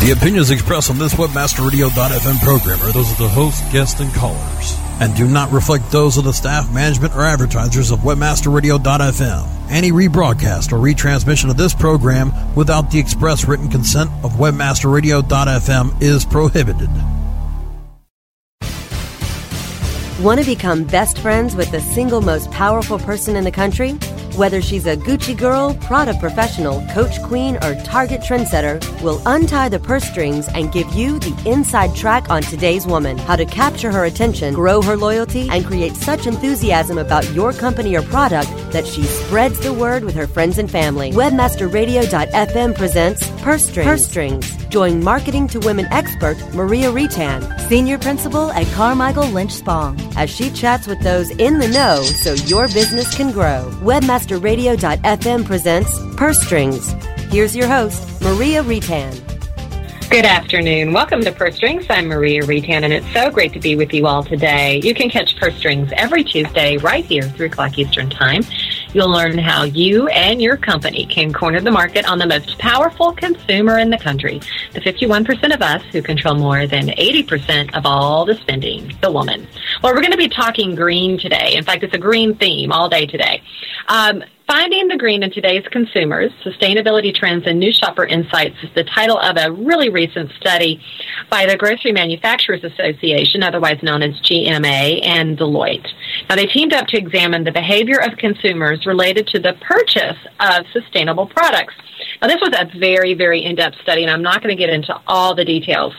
The opinions expressed on this WebmasterRadio.fm program are those of the host, guests, and callers, and do not reflect those of the staff, management, or advertisers of WebmasterRadio.fm. Any rebroadcast or retransmission of this program without the express written consent of WebmasterRadio.fm is prohibited. Want to become best friends with the single most powerful person in the country? Whether she's a Gucci girl, Prada professional, Coach queen, or Target trendsetter, we'll untie the purse strings and give you the inside track on today's woman. How to capture her attention, grow her loyalty, and create such enthusiasm about your company or product that she spreads the word with her friends and family. Webmasterradio.fm presents Purse Strings. Purse Strings. Join Marketing to Women expert Maria Retan, Senior Principal at Carmichael Lynch Spong, as she chats with those in the know so your business can grow. Webmasterradio.fm presents Purse Strings. Here's your host, Maria Retan. Good afternoon. Welcome to Purse Strings. I'm Maria Retan, and it's so great to be with you all today. You can catch Purse Strings every Tuesday right here, 3 o'clock Eastern Time. You'll learn how you and your company can corner the market on the most powerful consumer in the country, the 51% of us who control more than 80% of all the spending, the woman. Well, we're going to be talking green today. In fact, it's a green theme all day today. Um, Finding the Green in Today's Consumers, Sustainability Trends and New Shopper Insights is the title of a really recent study by the Grocery Manufacturers Association, otherwise known as GMA, and Deloitte. Now, they teamed up to examine the behavior of consumers related to the purchase of sustainable products. Now, this was a very, very in depth study, and I'm not going to get into all the details.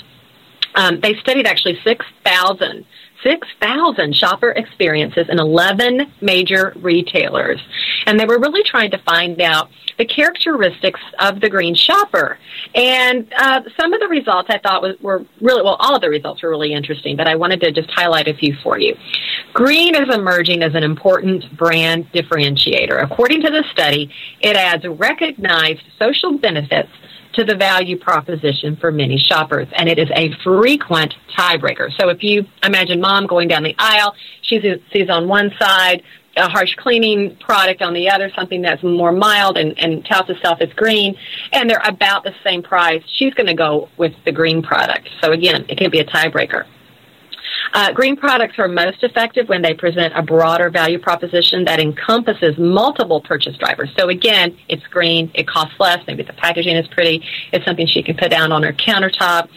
Um, they studied actually 6,000 6,000 shopper experiences in 11 major retailers. And they were really trying to find out the characteristics of the green shopper. And uh, some of the results I thought was, were really, well, all of the results were really interesting, but I wanted to just highlight a few for you. Green is emerging as an important brand differentiator. According to the study, it adds recognized social benefits to the value proposition for many shoppers, and it is a frequent tiebreaker. So if you imagine mom going down the aisle, she sees on one side a harsh cleaning product on the other, something that's more mild and, and tells herself it's green, and they're about the same price, she's going to go with the green product. So again, it can be a tiebreaker. Uh, green products are most effective when they present a broader value proposition that encompasses multiple purchase drivers. So again, it's green, it costs less, maybe the packaging is pretty, it's something she can put down on her countertop.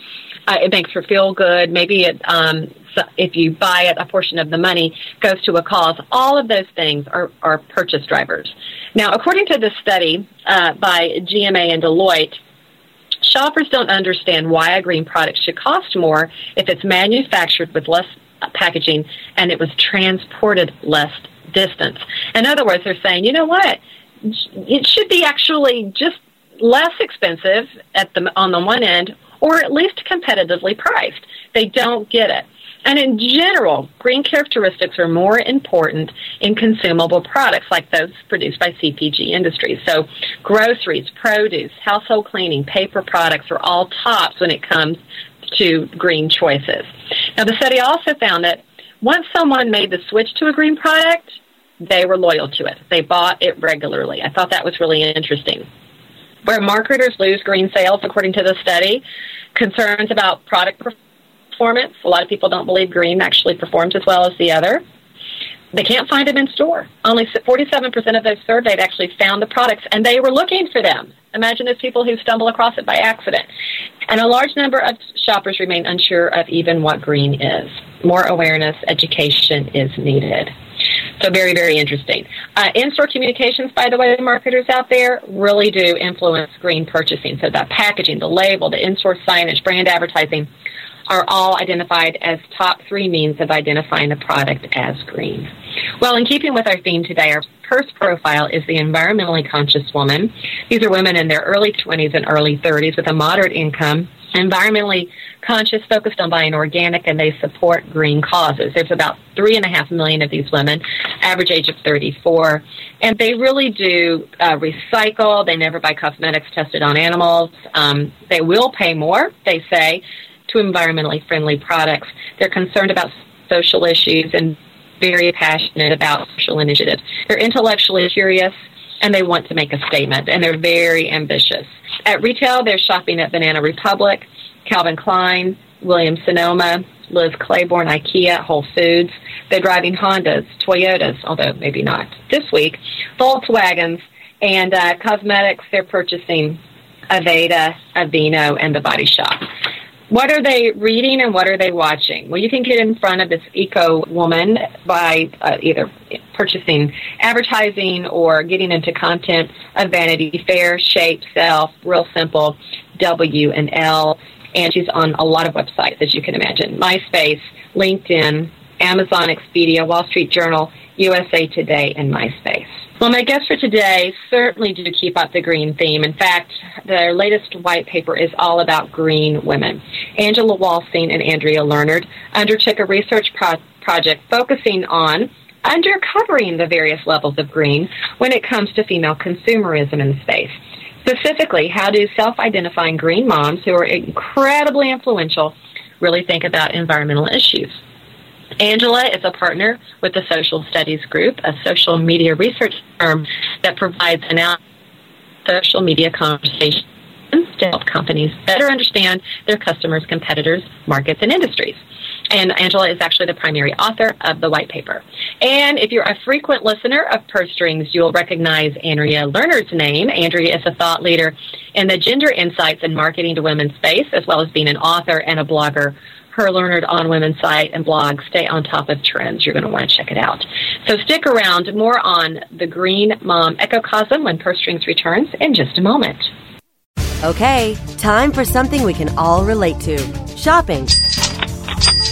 Uh, it makes her feel good. Maybe it, um, if you buy it, a portion of the money goes to a cause. All of those things are, are purchase drivers. Now, according to this study uh, by GMA and Deloitte, shoppers don't understand why a green product should cost more if it's manufactured with less packaging and it was transported less distance. In other words, they're saying, you know what? It should be actually just less expensive at the on the one end or at least competitively priced. They don't get it. And in general, green characteristics are more important in consumable products like those produced by CPG industries. So groceries, produce, household cleaning, paper products are all tops when it comes to green choices. Now the study also found that once someone made the switch to a green product, they were loyal to it. They bought it regularly. I thought that was really interesting. Where marketers lose green sales, according to the study, concerns about product performance performance. A lot of people don't believe green actually performs as well as the other. They can't find them in store. Only 47% of those surveyed actually found the products, and they were looking for them. Imagine those people who stumble across it by accident. And a large number of shoppers remain unsure of even what green is. More awareness, education is needed. So very, very interesting. Uh, in-store communications, by the way, marketers out there really do influence green purchasing. So the packaging, the label, the in-store signage, brand advertising are all identified as top three means of identifying a product as green. Well, in keeping with our theme today, our first profile is the environmentally conscious woman. These are women in their early 20s and early 30s with a moderate income, environmentally conscious, focused on buying organic, and they support green causes. There's about three and a half million of these women, average age of 34, and they really do uh, recycle. They never buy cosmetics tested on animals. Um, they will pay more, they say, to environmentally friendly products. They're concerned about social issues and very passionate about social initiatives. They're intellectually curious and they want to make a statement, and they're very ambitious. At retail, they're shopping at Banana Republic, Calvin Klein, Williams Sonoma, Liz Claiborne, IKEA, Whole Foods. They're driving Hondas, Toyotas, although maybe not this week, Volkswagens, and uh, cosmetics. They're purchasing Aveda, Aveeno, and The Body Shop. What are they reading and what are they watching? Well, you can get in front of this eco woman by uh, either purchasing advertising or getting into content of Vanity Fair, Shape, Self, Real Simple, W and Elle, and she's on a lot of websites, as you can imagine. MySpace, LinkedIn, Amazon, Expedia, Wall Street Journal, USA Today, and MySpace. Well, my guests for today certainly do keep up the green theme. In fact, their latest white paper is all about green women. Angela Walsing and Andrea Learned undertook a research pro- project focusing on undercovering the various levels of green when it comes to female consumerism in space. Specifically, how do self identifying green moms who are incredibly influential really think about environmental issues? Angela is a partner with the Social Studies Group, a social media research firm that provides analysis social media conversations to help companies better understand their customers, competitors, markets, and industries. And Angela is actually the primary author of the white paper. And if you're a frequent listener of Purse Strings, you'll recognize Andrea Learned's name. Andrea is a thought leader in the gender insights and marketing to women space, as well as being an author and a blogger her Learned on Women's site and blog. Stay on top of trends. You're going to want to check it out. So stick around. More on the Green Mom Ecocosm when Purse Strings returns in just a moment. Okay, time for something we can all relate to shopping.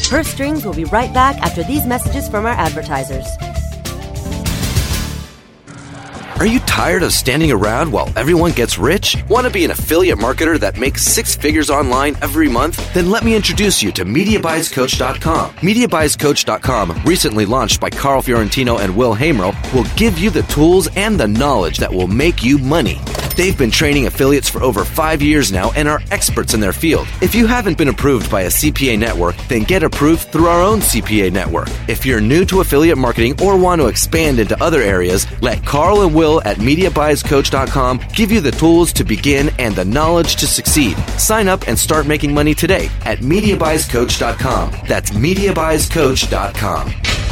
Purse Strings will be right back after these messages from our advertisers. Are you tired of standing around while everyone gets rich? Want to be an affiliate marketer that makes six figures online every month? Then let me introduce you to MediaBuysCoach.com. MediaBuysCoach.com, recently launched by Carl Fiorentino and Will Hamro, will give you the tools and the knowledge that will make you money. They've been training affiliates for over five years now and are experts in their field. If you haven't been approved by a CPA network, then get approved through our own CPA network. If you're new to affiliate marketing or want to expand into other areas, let Carl and Will at MediaBuysCoach.com give you the tools to begin and the knowledge to succeed. Sign up and start making money today at MediaBuysCoach.com. That's MediaBuysCoach.com.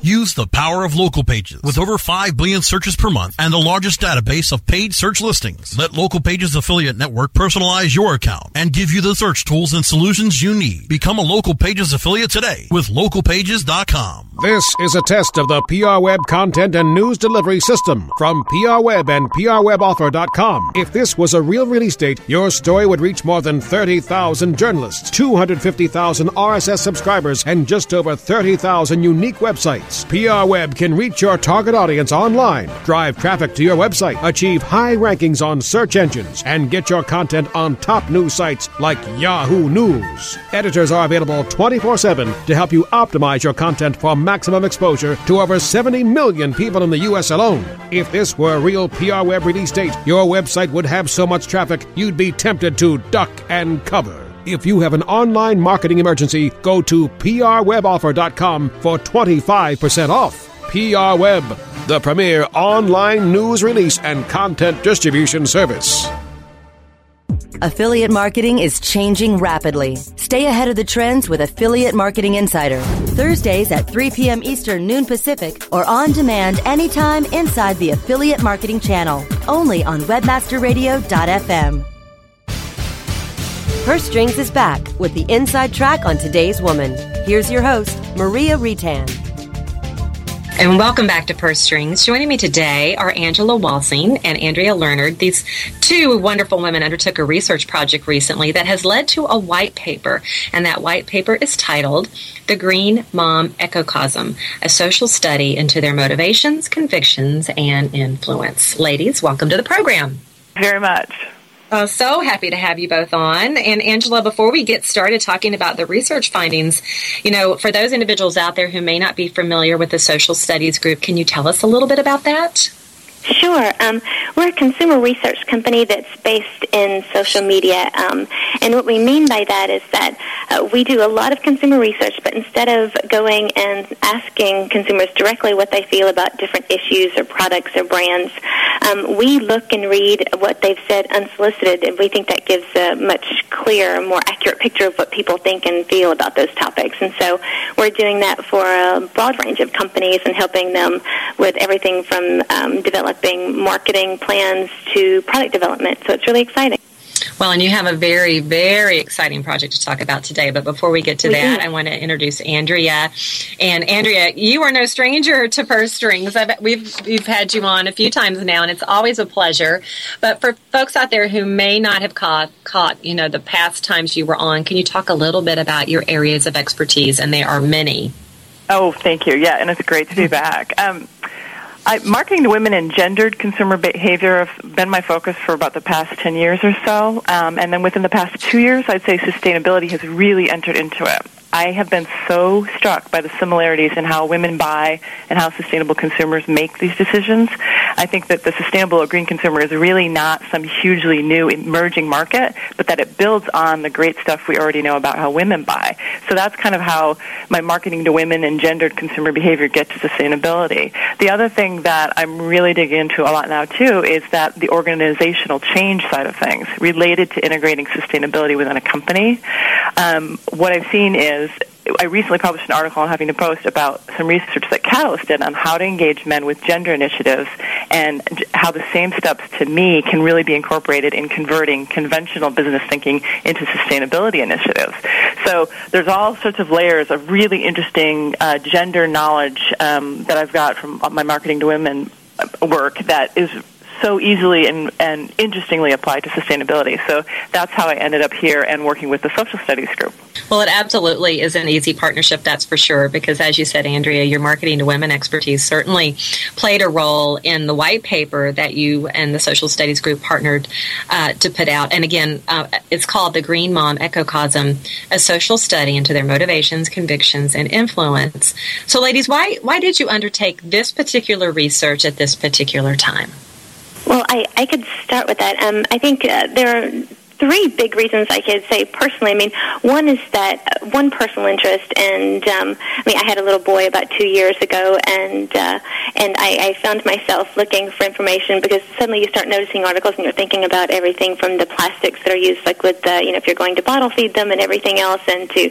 Use the power of local pages with over 5 billion searches per month and the largest database of paid search listings. Let Local Pages Affiliate Network personalize your account and give you the search tools and solutions you need. Become a Local Pages affiliate today with localpages.com. This is a test of the PR Web content and news delivery system from PR Web and PRWebOffer.com. If this was a real release date, your story would reach more than 30,000 journalists, 250,000 RSS subscribers, and just over 30,000 unique websites. PR Web can reach your target audience online, drive traffic to your website, achieve high rankings on search engines, and get your content on top news sites like Yahoo News. Editors are available 24 7 to help you optimize your content for maximum exposure to over 70 million people in the U.S. alone. If this were a real PR Web release date, your website would have so much traffic you'd be tempted to duck and cover. If you have an online marketing emergency, go to prweboffer.com for 25% off. PR Web, the premier online news release and content distribution service. Affiliate marketing is changing rapidly. Stay ahead of the trends with Affiliate Marketing Insider. Thursdays at 3 p.m. Eastern, noon Pacific, or on demand anytime inside the Affiliate Marketing channel. Only on WebmasterRadio.fm. Purse Strings is back with the inside track on today's woman. Here's your host, Maria Retan. And welcome back to Purse Strings. Joining me today are Angela Walsing and Andrea Learned. These two wonderful women undertook a research project recently that has led to a white paper. And that white paper is titled The Green Mom Ecocosm, a social study into their motivations, convictions, and influence. Ladies, welcome to the program. Very much. Uh, so happy to have you both on. And Angela, before we get started talking about the research findings, you know, for those individuals out there who may not be familiar with the social studies group, can you tell us a little bit about that? Sure. Um, we're a consumer research company that's based in social media. Um, and what we mean by that is that uh, we do a lot of consumer research, but instead of going and asking consumers directly what they feel about different issues or products or brands, um, we look and read what they've said unsolicited, and we think that gives a much clearer, more accurate picture of what people think and feel about those topics. And so we're doing that for a broad range of companies and helping them with everything from um, developing developing marketing plans to product development. So it's really exciting. Well, and you have a very, very exciting project to talk about today. But before we get to we that, do. I want to introduce Andrea. And Andrea, you are no stranger to purse strings. I've, we've we've had you on a few times now, and it's always a pleasure. But for folks out there who may not have caught caught you know the past times you were on, can you talk a little bit about your areas of expertise? And there are many. Oh, thank you. Yeah, and it's great to be back. Um, I, marketing to women and gendered consumer behavior have been my focus for about the past 10 years or so. Um, and then within the past two years, I'd say sustainability has really entered into it. I have been so struck by the similarities in how women buy and how sustainable consumers make these decisions. I think that the sustainable or green consumer is really not some hugely new emerging market, but that it builds on the great stuff we already know about how women buy. So that's kind of how my marketing to women and gendered consumer behavior get to sustainability. The other thing that I'm really digging into a lot now too is that the organizational change side of things related to integrating sustainability within a company. Um, what I've seen is is I recently published an article on Huffington Post about some research that Catalyst did on how to engage men with gender initiatives and how the same steps to me can really be incorporated in converting conventional business thinking into sustainability initiatives. So there's all sorts of layers of really interesting uh, gender knowledge um, that I've got from my marketing to women work that is so easily and, and interestingly applied to sustainability. So that's how I ended up here and working with the social studies group. Well, it absolutely is an easy partnership, that's for sure, because as you said, Andrea, your marketing to women expertise certainly played a role in the white paper that you and the social studies group partnered uh, to put out. And again, uh, it's called the Green Mom Ecocosm, a social study into their motivations, convictions, and influence. So, ladies, why why did you undertake this particular research at this particular time? Well, I, I could start with that. Um, I think uh, there are three big reasons I could say personally. I mean, one is that uh, one personal interest, and um, I mean, I had a little boy about two years ago, and uh, and I, I found myself looking for information because suddenly you start noticing articles, and you're thinking about everything from the plastics that are used, like with the, you know, if you're going to bottle feed them and everything else, and to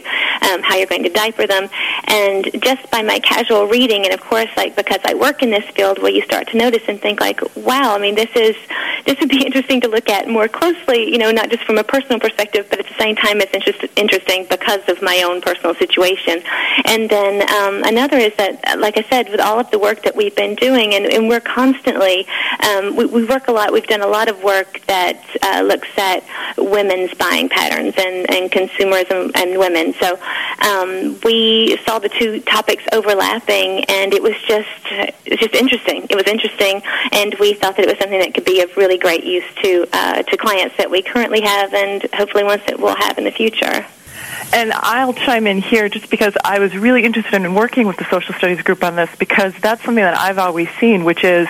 um, how you're going to diaper them, and just by my casual reading, and of course, like because I work in this field, where you start to notice and think like, wow, I mean, this is this would be interesting to look at more closely, you know, not just from a personal perspective, but at the same time, it's interest, interesting because of my own personal situation. And then um, another is that, like I said, with all of the work that we've been doing, and, and we're constantly, um, we, we work a lot. We've done a lot of work that uh, looks at women's buying patterns and, and consumerism and women. So um, we saw the two topics overlapping, and it was just just interesting. It was interesting, and we thought that it was something that could be of really great use to uh, to clients that we currently have, and hopefully ones that we'll have in the future. And I'll chime in here just because I was really interested in working with the social studies group on this because that's something that I've always seen, which is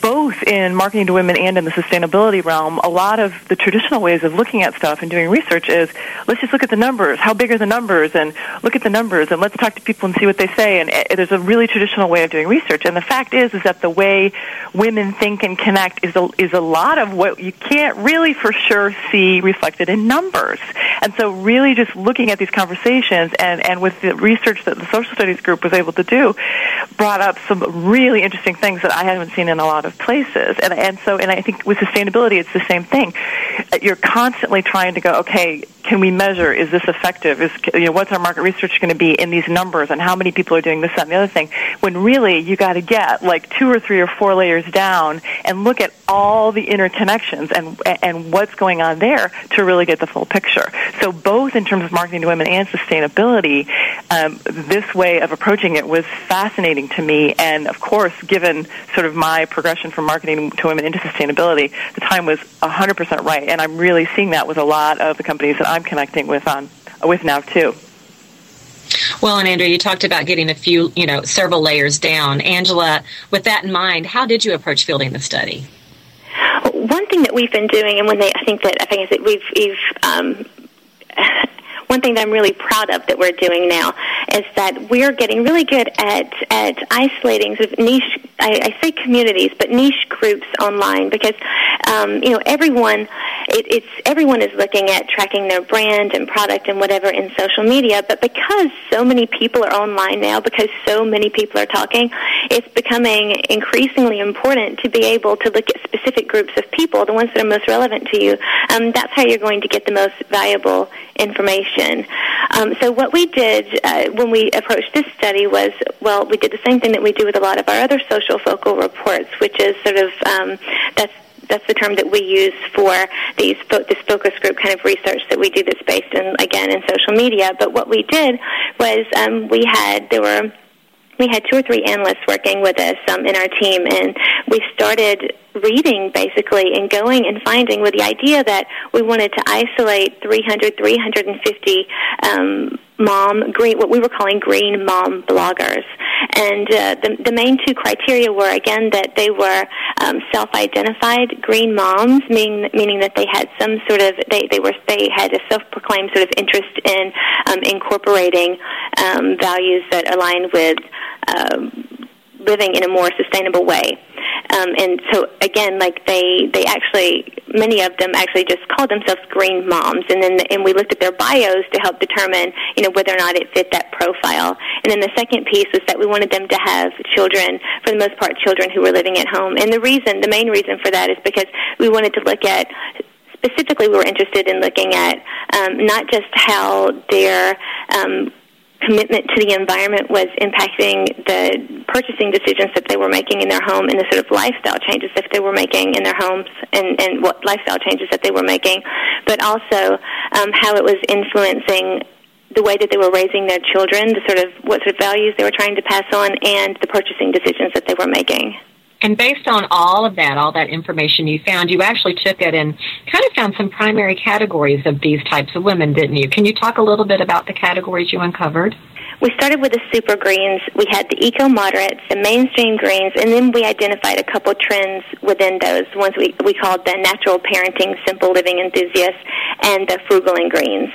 both in marketing to women and in the sustainability realm, a lot of the traditional ways of looking at stuff and doing research is let's just look at the numbers. How big are the numbers? And look at the numbers and let's talk to people and see what they say. And uh, there's a really traditional way of doing research. And the fact is, is that the way women think and connect is a, is a lot of what you can't really for sure see reflected in numbers. And so really just looking at these conversations and, and with the research that the social studies group was able to do brought up some really interesting things that I haven't seen in a lot of places. And, and so, and I think with sustainability, it's the same thing. You're constantly trying to go, okay, can we measure? Is this effective? Is you know what's our market research going to be in these numbers and how many people are doing this, that, and the other thing? When really you got to get like two or three or four layers down and look at all the interconnections and and what's going on there to really get the full picture. So both in terms of marketing to women and sustainability, um, this way of approaching it was fascinating to me. And of course, given sort of my progression from marketing to women into sustainability, the time was 100% right. And I'm really seeing that with a lot of the companies that I'm connecting with on with now too. Well, and Andrea, you talked about getting a few, you know, several layers down. Angela, with that in mind, how did you approach fielding the study? One thing that we've been doing, and when they, I think that I think is that we've, we've um, one thing that I'm really proud of that we're doing now is that we're getting really good at at isolating sort of niche. I, I say communities, but niche groups online because um, you know everyone. It, it's everyone is looking at tracking their brand and product and whatever in social media, but because so many people are online now, because so many people are talking, it's becoming increasingly important to be able to look at specific groups of people, the ones that are most relevant to you. Um, that's how you're going to get the most valuable information. Um, so what we did uh, when we approached this study was, well, we did the same thing that we do with a lot of our other social focal reports, which is sort of um, that's that's the term that we use for these this focus group kind of research that we do that's based in again in social media. But what we did was um, we had there were we had two or three analysts working with us um, in our team, and we started reading basically and going and finding with the idea that we wanted to isolate 300, 350 um, mom green, what we were calling green mom bloggers. And uh, the, the main two criteria were again that they were um, self-identified green moms, meaning meaning that they had some sort of they they were they had a self-proclaimed sort of interest in um, incorporating um, values that align with. Um, living in a more sustainable way. Um, and so again, like they they actually many of them actually just called themselves green moms, and then and we looked at their bios to help determine you know whether or not it fit that profile. And then the second piece was that we wanted them to have children, for the most part, children who were living at home. And the reason, the main reason for that is because we wanted to look at specifically we were interested in looking at um, not just how their um, commitment to the environment was impacting the purchasing decisions that they were making in their home and the sort of lifestyle changes that they were making in their homes and, and what lifestyle changes that they were making, but also um, how it was influencing the way that they were raising their children, the sort of what sort of values they were trying to pass on, and the purchasing decisions that they were making. And based on all of that, all that information you found, you actually took it and kind of found some primary categories of these types of women, didn't you? Can you talk a little bit about the categories you uncovered? We started with the super greens. We had the eco moderates, the mainstream greens, and then we identified a couple trends within those. Ones we we called the natural parenting, simple living enthusiasts, and the frugal and greens.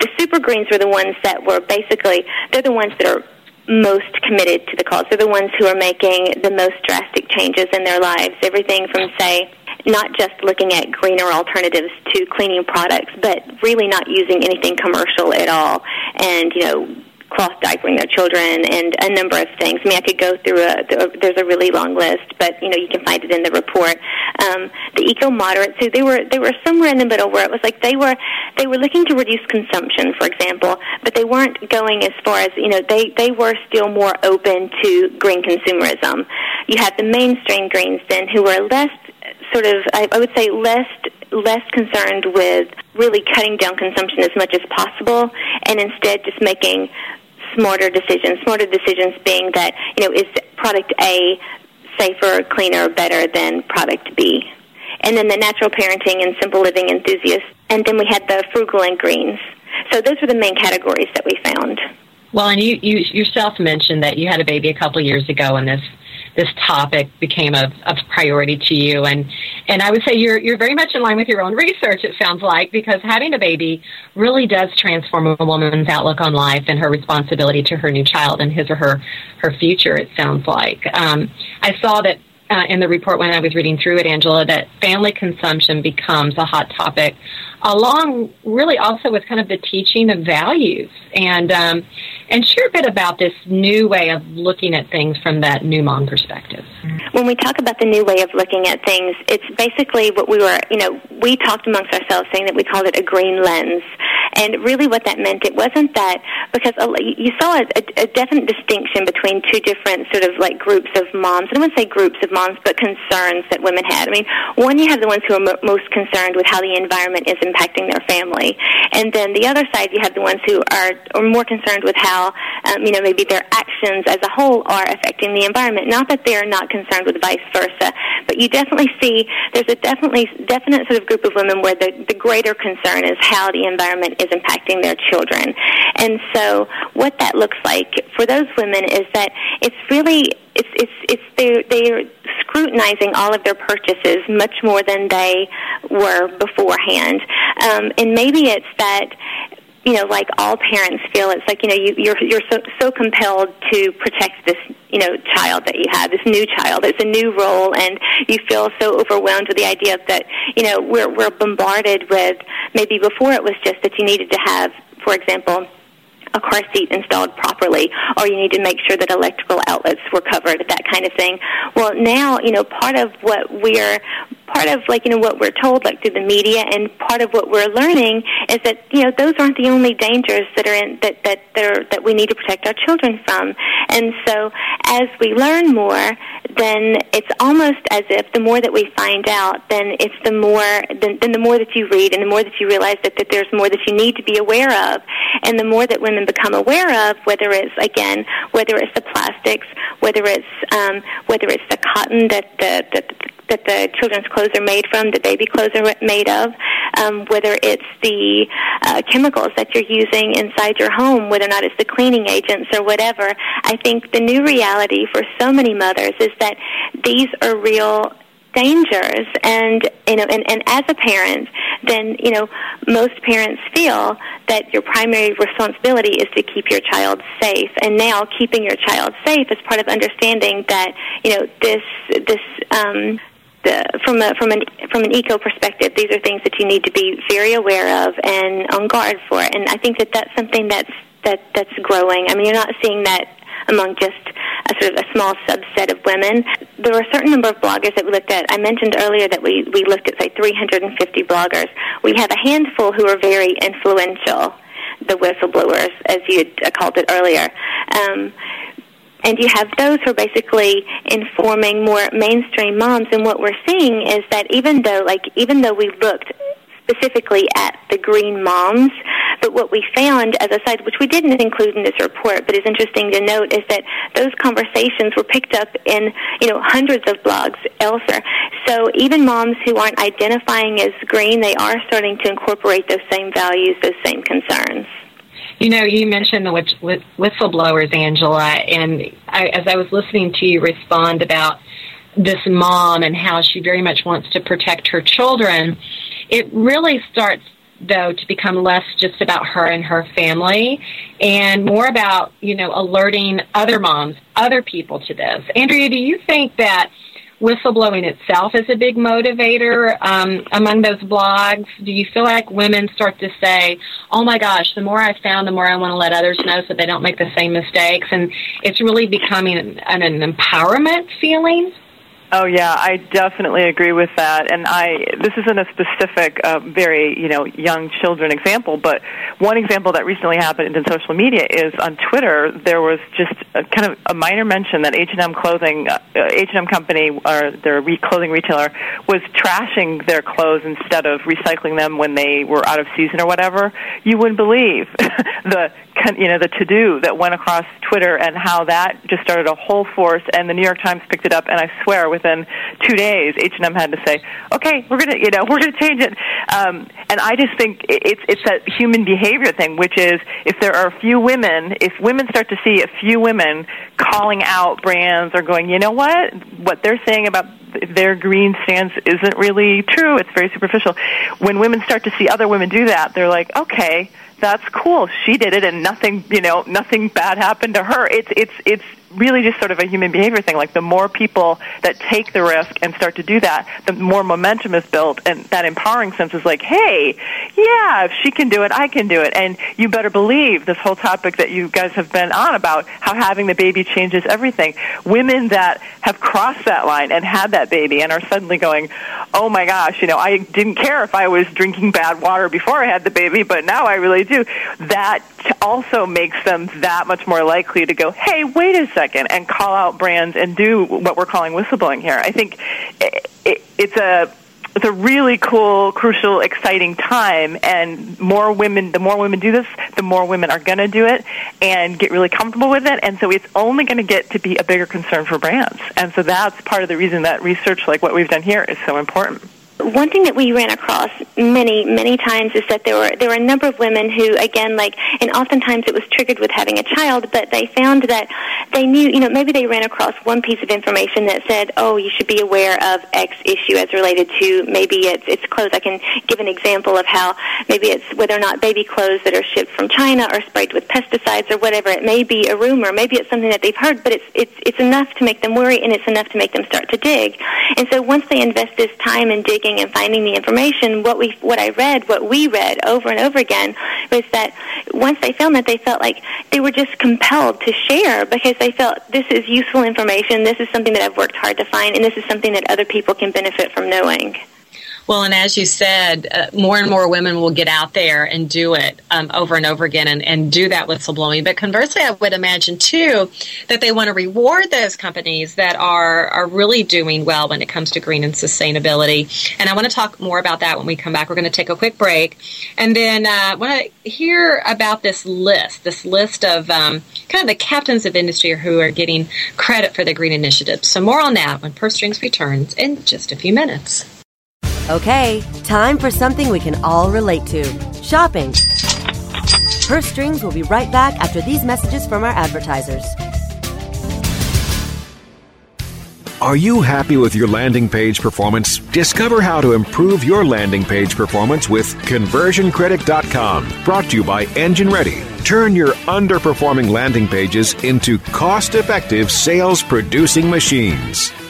The super greens were the ones that were basically they're the ones that are most committed to the cause. They're the ones who are making the most drastic changes in their lives. Everything from, say, not just looking at greener alternatives to cleaning products, but really not using anything commercial at all. And, you know, cloth diapering their children and a number of things. I mean, I could go through a, there's a really long list, but you know, you can find it in the report. Um, the eco moderates, they were, they were somewhere in the middle where it was like they were, they were looking to reduce consumption, for example, but they weren't going as far as, you know, they, they were still more open to green consumerism. You had the mainstream greens then who were less sort of, I, I would say less less concerned with really cutting down consumption as much as possible and instead just making smarter decisions. Smarter decisions being that, you know, is product A safer, cleaner, better than product B? And then the natural parenting and simple living enthusiasts. And then we had the frugal and greens. So those were the main categories that we found. Well, and you, you yourself mentioned that you had a baby a couple years ago, and this this topic became a, a priority to you. And and I would say you're you're very much in line with your own research. It sounds like because having a baby really does transform a woman's outlook on life and her responsibility to her new child and his or her her future. It sounds like um, I saw that uh, in the report when I was reading through it, Angela, that family consumption becomes a hot topic, along really also with kind of the teaching of values and um, and share a bit about this new way of looking at things from that new mom perspective. When we talk about the new way of looking at things, it's basically what we were, you know, we talked amongst ourselves saying that we called it a green lens. And really, what that meant it wasn't that because you saw a, a, a definite distinction between two different sort of like groups of moms. I don't want to say groups of moms, but concerns that women had. I mean, one, you have the ones who are mo- most concerned with how the environment is impacting their family, and then the other side, you have the ones who are, are more concerned with how, um, you know, maybe their actions as a whole are affecting the environment. Not that they are not concerned with vice versa, but you definitely see there's a definitely definite sort of group of women where the, the greater concern is how the environment is impacting their children. And so what that looks like for those women is that it's really it's it's it's they're they're scrutinizing all of their purchases much more than they were beforehand. Um, and maybe it's that you know, like all parents feel, it's like you know, you, you're you're so so compelled to protect this you know child that you have, this new child. It's a new role, and you feel so overwhelmed with the idea that you know we're we're bombarded with maybe before it was just that you needed to have, for example a car seat installed properly, or you need to make sure that electrical outlets were covered, that kind of thing. Well, now, you know, part of what we're part of like you know what we're told like through the media and part of what we're learning is that you know those aren't the only dangers that are in that that that, are, that we need to protect our children from. And so as we learn more then it's almost as if the more that we find out then it's the more then, then the more that you read and the more that you realize that, that there's more that you need to be aware of. And the more that women become aware of whether it's again whether it's the plastics whether it's um, whether it's the cotton that the, that that the children's clothes are made from, the baby clothes are made of, um, whether it's the uh, chemicals that you're using inside your home, whether or not it's the cleaning agents or whatever. I think the new reality for so many mothers is that these are real dangers and you know and, and as a parent then you know most parents feel that your primary responsibility is to keep your child safe and now keeping your child safe is part of understanding that you know this this um the, from a from an from an eco perspective, these are things that you need to be very aware of and on guard for. And I think that that's something that's that that's growing. I mean, you're not seeing that among just a sort of a small subset of women. There were a certain number of bloggers that we looked at. I mentioned earlier that we we looked at say 350 bloggers. We have a handful who are very influential, the whistleblowers, as you had called it earlier. Um, and you have those who are basically informing more mainstream moms. And what we're seeing is that even though like even though we looked specifically at the green moms but what we found as a side which we didn't include in this report but is interesting to note is that those conversations were picked up in you know hundreds of blogs elsewhere. So even moms who aren't identifying as green they are starting to incorporate those same values those same concerns you know, you mentioned the whistleblowers, Angela, and I, as I was listening to you respond about this mom and how she very much wants to protect her children, it really starts though to become less just about her and her family and more about you know alerting other moms other people to this. Andrea do you think that whistleblowing itself is a big motivator um, among those blogs? Do you feel like women start to say, "Oh my gosh, the more I found, the more I want to let others know so they don't make the same mistakes," and it's really becoming an, an empowerment feeling? Oh yeah, I definitely agree with that. And I this isn't a specific, uh, very you know young children example, but one example that recently happened in social media is on Twitter. There was just a, kind of a minor mention that H and M clothing, uh, H and M company or their re- clothing retailer was trashing their clothes instead of recycling them when they were out of season or whatever. You wouldn't believe the you know the to do that went across Twitter and how that just started a whole force. And the New York Times picked it up, and I swear within two days, H and M had to say, "Okay, we're gonna you know we're gonna change it." Um, and I just think it's it's that human behavior thing, which is if there are a few women, if women start to see a few women calling out brands or going, you know what, what they're saying about their green stance isn't really true. It's very superficial. When women start to see other women do that, they're like, okay, that's cool. She did it, and nothing, you know, nothing bad happened to her. It's it's it's really just sort of a human behavior thing. Like the more people that take the risk and start to do that, the more momentum is built, and that empowering sense is like, hey, yeah, if she can do it, I can do it. And you better believe this whole topic that you guys have been on about how having the baby changes everything. Women that have crossed that line and had that baby and are suddenly going, oh my gosh, you know, I didn't care if I was drinking bad water before I had the baby, but now I really do. That also makes them that much more likely to go, hey, wait a second, and call out brands and do what we're calling whistleblowing here. I think it, it's a it's a really cool, crucial, exciting time, and more women. The more women do this, the more women are going to do it and get really comfortable with it. And so it's only going to get to be a bigger concern for brands. And so that's part of the reason that research like what we've done here is so important one thing that we ran across many many times is that there were there were a number of women who again like and oftentimes it was triggered with having a child but they found that they knew you know maybe they ran across one piece of information that said oh you should be aware of x issue as related to maybe it's it's clothes. I can give an example of how maybe it's whether or not baby clothes that are shipped from china are sprayed with pesticides or whatever it may be a rumor. Maybe it's something that they've heard but it's it's it's enough to make them worry and it's enough to make them start to dig. And so once they invest this time in digging and finding the information, what we what I read, what we read over and over again was that once they found that, they felt like they were just compelled to share because they felt this is useful information, this is something that I've worked hard to find, and this is something that other people can benefit from knowing. Well, and as you said, uh, more and more women will get out there and do it um, over and over again and, and do that whistleblowing. But conversely, I would imagine too that they want to reward those companies that are are really doing well when it comes to green and sustainability. And I want to talk more about that when we come back. We're going to take a quick break, and then uh, I want to hear about this list, this list of um, kind of the captains of industry who are getting credit for the green initiative. So more on that when Purse Strings returns in just a few minutes. Okay, time for something we can all relate to shopping. Purse Strings will be right back after these messages from our advertisers. Are you happy with your landing page performance? Discover how to improve your landing page performance with conversioncritic.com. Brought to you by Engine Ready. Turn your underperforming landing pages into cost effective sales producing machines.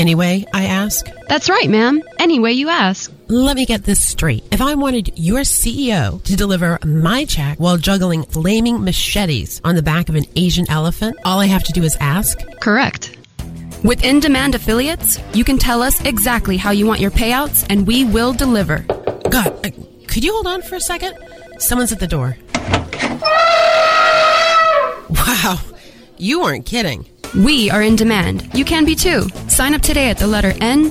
Anyway, I ask? That's right, ma'am. Any way you ask. Let me get this straight. If I wanted your CEO to deliver my check while juggling flaming machetes on the back of an Asian elephant, all I have to do is ask? Correct. With in demand affiliates, you can tell us exactly how you want your payouts and we will deliver. God, uh, could you hold on for a second? Someone's at the door. Wow, you aren't kidding. We are in demand. You can be too. Sign up today at the letter N.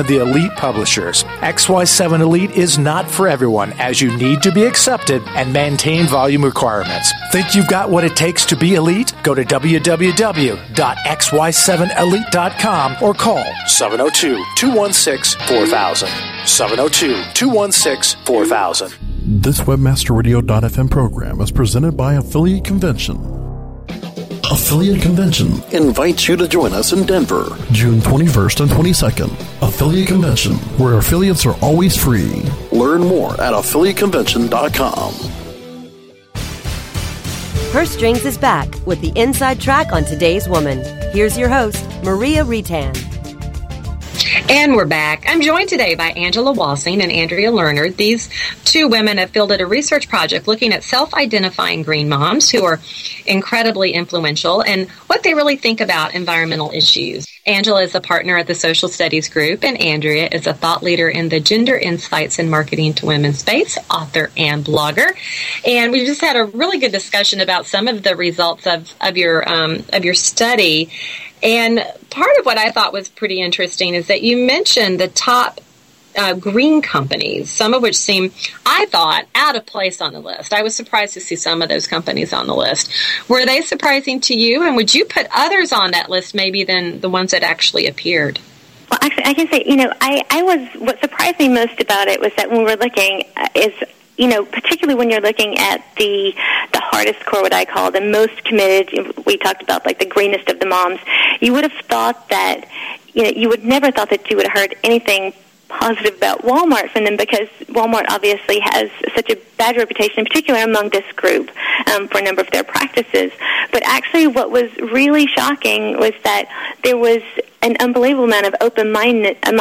of the elite publishers. XY7 Elite is not for everyone, as you need to be accepted and maintain volume requirements. Think you've got what it takes to be elite? Go to www.xy7elite.com or call 702 216 4000. 702 216 4000. This WebmasterRadio.fm program is presented by Affiliate Convention. Affiliate Convention invites you to join us in Denver, June 21st and 22nd. Affiliate Convention, where affiliates are always free. Learn more at affiliateconvention.com. Her Strings is back with the inside track on today's woman. Here's your host, Maria Retan. And we're back. I'm joined today by Angela Walsing and Andrea Learned. These two women have fielded a research project looking at self identifying green moms who are incredibly influential and what they really think about environmental issues. Angela is a partner at the Social Studies Group, and Andrea is a thought leader in the Gender Insights and Marketing to Women space, author and blogger. And we just had a really good discussion about some of the results of, of your um, of your study. And part of what I thought was pretty interesting is that you mentioned the top uh, green companies, some of which seem, I thought, out of place on the list. I was surprised to see some of those companies on the list. Were they surprising to you? And would you put others on that list maybe than the ones that actually appeared? Well, actually, I can say, you know, I, I was, what surprised me most about it was that when we were looking, uh, is you know, particularly when you're looking at the the hardest core, what I call the most committed. We talked about like the greenest of the moms. You would have thought that, you know, you would never thought that you would have heard anything positive about Walmart from them because Walmart obviously has such a bad reputation, in particular among this group, um, for a number of their practices. But actually, what was really shocking was that there was an unbelievable amount of open minded um,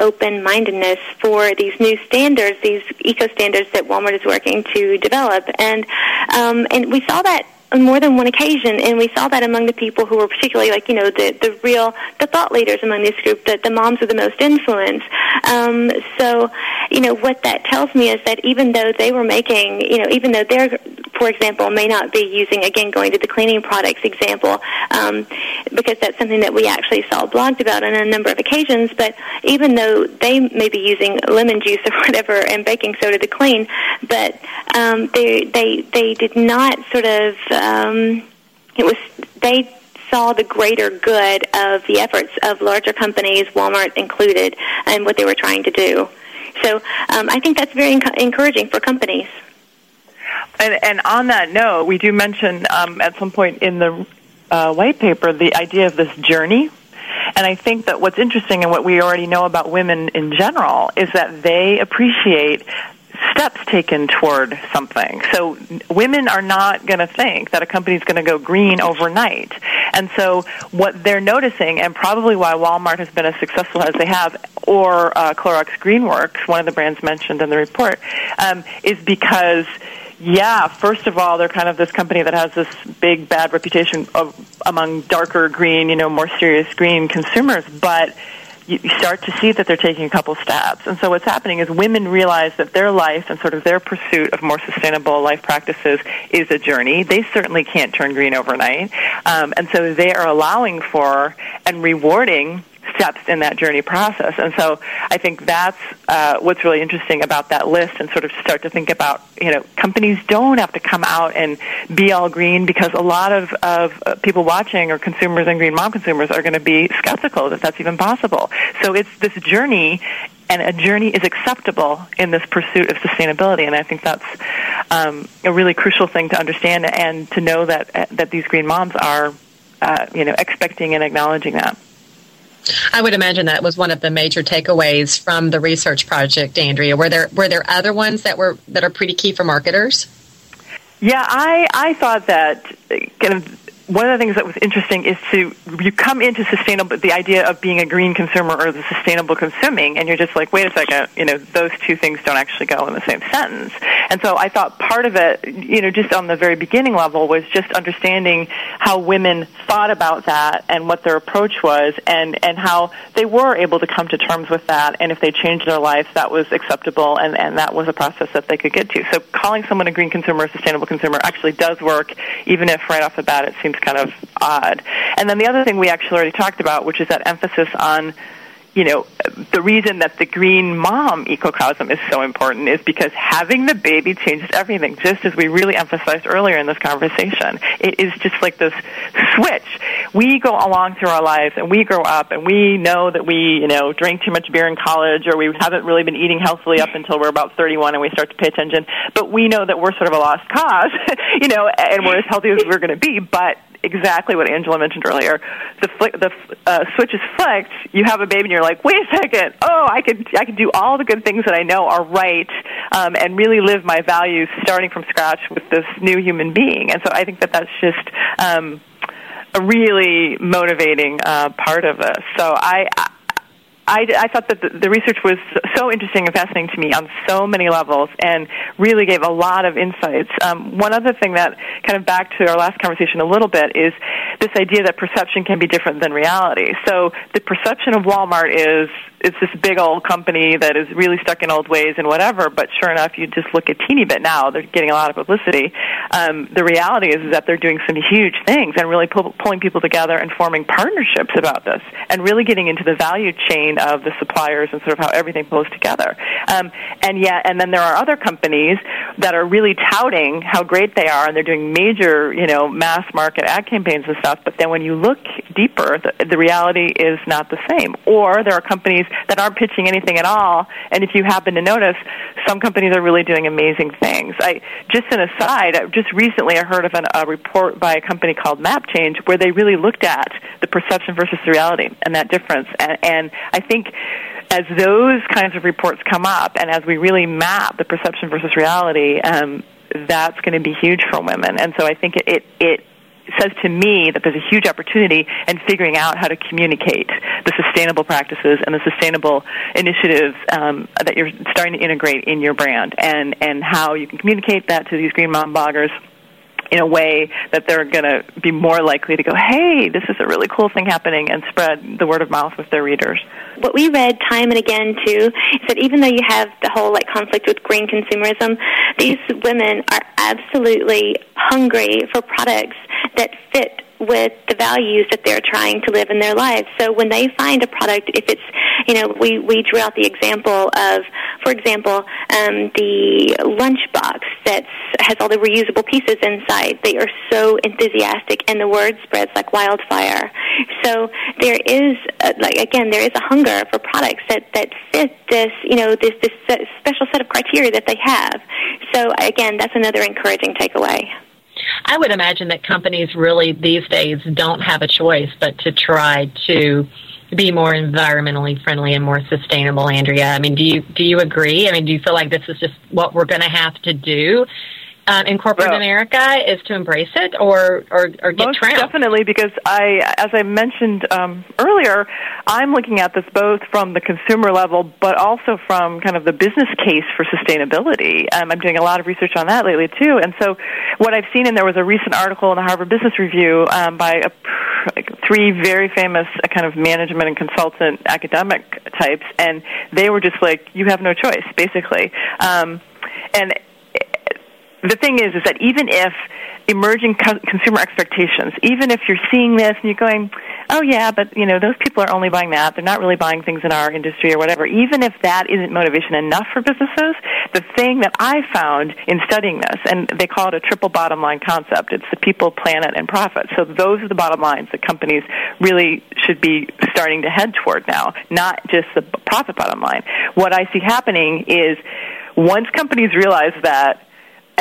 open mindedness for these new standards, these eco standards that Walmart is working to develop, and um, and we saw that on more than one occasion, and we saw that among the people who were particularly like you know the the real the thought leaders among this group, that the moms with the most influence. Um, so, you know what that tells me is that even though they were making, you know, even though they're, for example, may not be using again going to the cleaning products example, um, because that's something that we actually saw blogged about on a number of occasions. But even though they may be using lemon juice or whatever and baking soda to clean, but um, they they they did not sort of um, it was they saw the greater good of the efforts of larger companies, Walmart included, and what they were trying to do. So um, I think that's very enc- encouraging for companies. And, and on that note, we do mention um, at some point in the uh, white paper the idea of this journey. And I think that what's interesting and what we already know about women in general is that they appreciate steps taken toward something. So women are not going to think that a company is going to go green overnight. And so what they're noticing, and probably why Walmart has been as successful as they have, or uh, Clorox Greenworks, one of the brands mentioned in the report, um, is because yeah, first of all, they're kind of this company that has this big bad reputation of, among darker green, you know, more serious green consumers, but you start to see that they're taking a couple steps. And so what's happening is women realize that their life and sort of their pursuit of more sustainable life practices is a journey. They certainly can't turn green overnight. Um, and so they are allowing for and rewarding steps in that journey process. And so I think that's uh, what's really interesting about that list and sort of start to think about, you know, companies don't have to come out and be all green because a lot of, of uh, people watching or consumers and green mom consumers are going to be skeptical that that's even possible. So it's this journey and a journey is acceptable in this pursuit of sustainability. And I think that's um, a really crucial thing to understand and to know that, that these green moms are, uh, you know, expecting and acknowledging that. I would imagine that was one of the major takeaways from the research project, Andrea. Were there were there other ones that were that are pretty key for marketers? Yeah, I I thought that kind of one of the things that was interesting is to you come into sustainable the idea of being a green consumer or the sustainable consuming and you're just like wait a second you know those two things don't actually go in the same sentence. And so i thought part of it you know just on the very beginning level was just understanding how women thought about that and what their approach was and and how they were able to come to terms with that. And if they changed their life that was acceptable and and that was a process that they could get to. So calling someone a green consumer a sustainable consumer actually does work even if right off the bat it seems kind of odd. And then the other thing we actually already talked about, which is that emphasis on you know, the reason that the green mom ecocosm is so important is because having the baby changes everything, just as we really emphasized earlier in this conversation. It is just like this switch. We go along through our lives and we grow up and we know that we, you know, drank too much beer in college or we haven't really been eating healthily up until we're about 31 and we start to pay attention. But we know that we're sort of a lost cause, you know, and we're as healthy as we're going to be. But exactly what Angela mentioned earlier. The flick, the uh, switch is flicked. You have a baby, and you're like, wait a second. Oh, I could I could do all the good things that I know are right, um, and really live my values starting from scratch with this new human being. And so I think that that's just. Um, a really motivating uh, part of this. So I, I, I thought that the, the research was so interesting and fascinating to me on so many levels and really gave a lot of insights. Um, one other thing that kind of back to our last conversation a little bit is this idea that perception can be different than reality. So the perception of Walmart is it's this big old company that is really stuck in old ways and whatever. But sure enough, you just look a teeny bit now; they're getting a lot of publicity. Um, the reality is, is that they're doing some huge things and really pull, pulling people together and forming partnerships about this, and really getting into the value chain of the suppliers and sort of how everything pulls together. Um, and yet, and then there are other companies that are really touting how great they are, and they're doing major, you know, mass market ad campaigns and stuff. But then when you look deeper, the, the reality is not the same. Or there are companies that aren't pitching anything at all. And if you happen to notice, some companies are really doing amazing things. I just an aside, just recently I heard of an, a report by a company called Map Change where they really looked at the perception versus the reality and that difference. And, and I think as those kinds of reports come up and as we really map the perception versus reality, um, that's going to be huge for women. And so I think it, it, it says to me that there's a huge opportunity in figuring out how to communicate the sustainable practices and the sustainable initiatives um, that you're starting to integrate in your brand, and and how you can communicate that to these green mom bloggers in a way that they're going to be more likely to go, hey, this is a really cool thing happening, and spread the word of mouth with their readers. What we read time and again too is that even though you have the whole like conflict with green consumerism, these women are absolutely hungry for products that fit with the values that they're trying to live in their lives. So when they find a product, if it's, you know, we, we drew out the example of, for example, um, the lunchbox that has all the reusable pieces inside. They are so enthusiastic, and the word spreads like wildfire. So there is, a, like again, there is a hunger for products that that fit this, you know, this this special set of criteria that they have. So again, that's another encouraging takeaway. I would imagine that companies really these days don't have a choice but to try to be more environmentally friendly and more sustainable, Andrea. I mean, do you do you agree? I mean, do you feel like this is just what we're going to have to do? Um, in corporate well, America is to embrace it or or, or get most. Definitely, because I, as I mentioned um, earlier, I'm looking at this both from the consumer level, but also from kind of the business case for sustainability. Um, I'm doing a lot of research on that lately too, and so what I've seen, and there was a recent article in the Harvard Business Review um, by a, three very famous uh, kind of management and consultant academic types, and they were just like, "You have no choice," basically. Um, and the thing is, is that even if emerging co- consumer expectations, even if you're seeing this and you're going, oh yeah, but you know those people are only buying that, they're not really buying things in our industry or whatever. Even if that isn't motivation enough for businesses, the thing that I found in studying this, and they call it a triple bottom line concept, it's the people, planet, and profit. So those are the bottom lines that companies really should be starting to head toward now, not just the profit bottom line. What I see happening is once companies realize that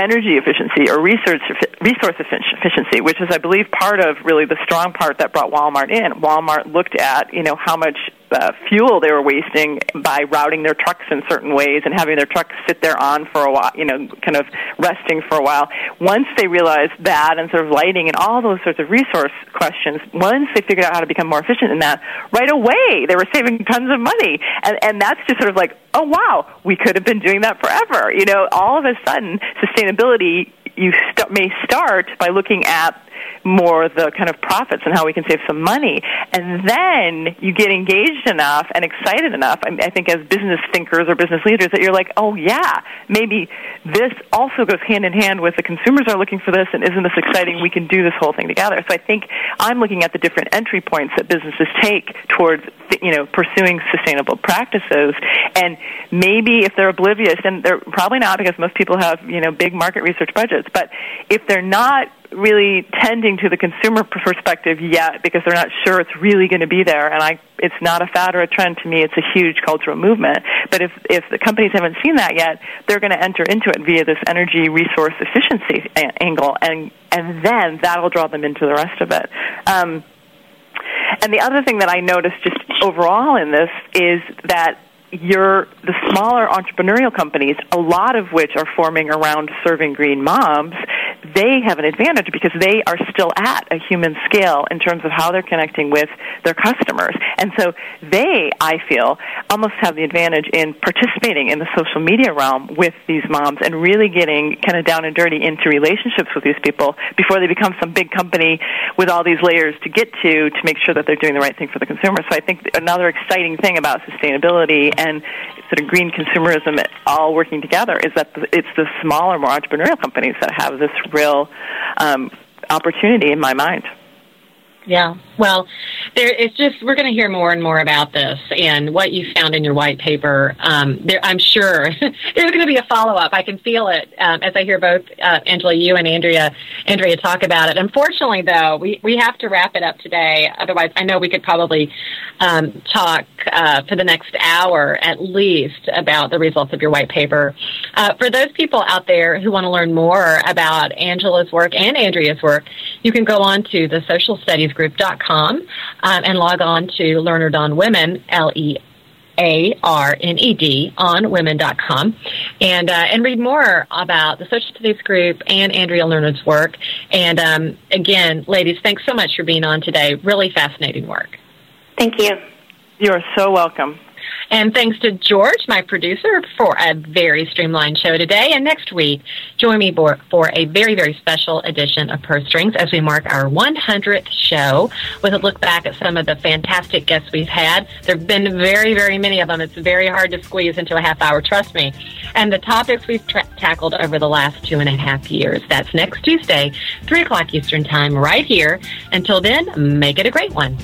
energy efficiency or research resource efficiency, which is, I believe, part of really the strong part that brought Walmart in. Walmart looked at you know how much uh, fuel they were wasting by routing their trucks in certain ways and having their trucks sit there on for a while, you know, kind of resting for a while. Once they realized that and sort of lighting and all those sorts of resource questions, once they figured out how to become more efficient in that, right away they were saving tons of money. And, and that's just sort of like, oh wow, we could have been doing that forever. You know, all of a sudden, sustainability you st- may start by looking at more the kind of profits and how we can save some money. And then you get engaged enough and excited enough, I, think, as business thinkers or business leaders, that you're like, oh, yeah, maybe this also goes hand in hand with the consumers are looking for this, and isn't this exciting? We can do this whole thing together. So I think I'm looking at the different entry points that businesses take towards, you know, pursuing sustainable practices. And maybe if they're oblivious, and they're probably not because most people have, you know, big market research budgets, but if they're not really tending to the consumer perspective yet because they're not sure it's really going to be there. And I, it's not a fad or a trend to me. It's a huge cultural movement. But if if the companies haven't seen that yet, they're going to enter into it via this energy resource efficiency a- angle, and and then that'll draw them into the rest of it. Um, and the other thing that I noticed just overall in this is that you're the smaller entrepreneurial companies, a lot of which are forming around serving green moms, they have an advantage because they are still at a human scale in terms of how they're connecting with their customers. And so they, I feel, almost have the advantage in participating in the social media realm with these moms and really getting kind of down and dirty into relationships with these people before they become some big company with all these layers to get to to make sure that they're doing the right thing for the consumer. So I think another exciting thing about sustainability and sort of green consumerism all working together is that it's the smaller, more entrepreneurial companies that have this real um, opportunity in my mind. Yeah. Well, there it's just we're going to hear more and more about this and what you found in your white paper. Um, there, I'm sure there's going to be a follow up. I can feel it um, as I hear both uh, Angela, you and Andrea, Andrea talk about it. Unfortunately, though, we we have to wrap it up today. Otherwise, I know we could probably um, talk uh, for the next hour at least about the results of your white paper. Uh, for those people out there who want to learn more about Angela's work and Andrea's work, you can go on to the Social Studies um, and log on to Learned on Women, L E a R N E D on women.com and uh, and read more about the social studies group and Andrea Learned's work. And um, again, ladies, thanks so much for being on today. Really fascinating work. Thank you. You're so welcome. And thanks to George, my producer, for a very streamlined show today. And next week, join me for, for a very, very special edition of Purse Strings as we mark our 100th show with a look back at some of the fantastic guests we've had. There have been very, very many of them. It's very hard to squeeze into a half hour, trust me. And the topics we've tra- tackled over the last two and a half years. That's next Tuesday, 3 o'clock Eastern Time, right here. Until then, make it a great one.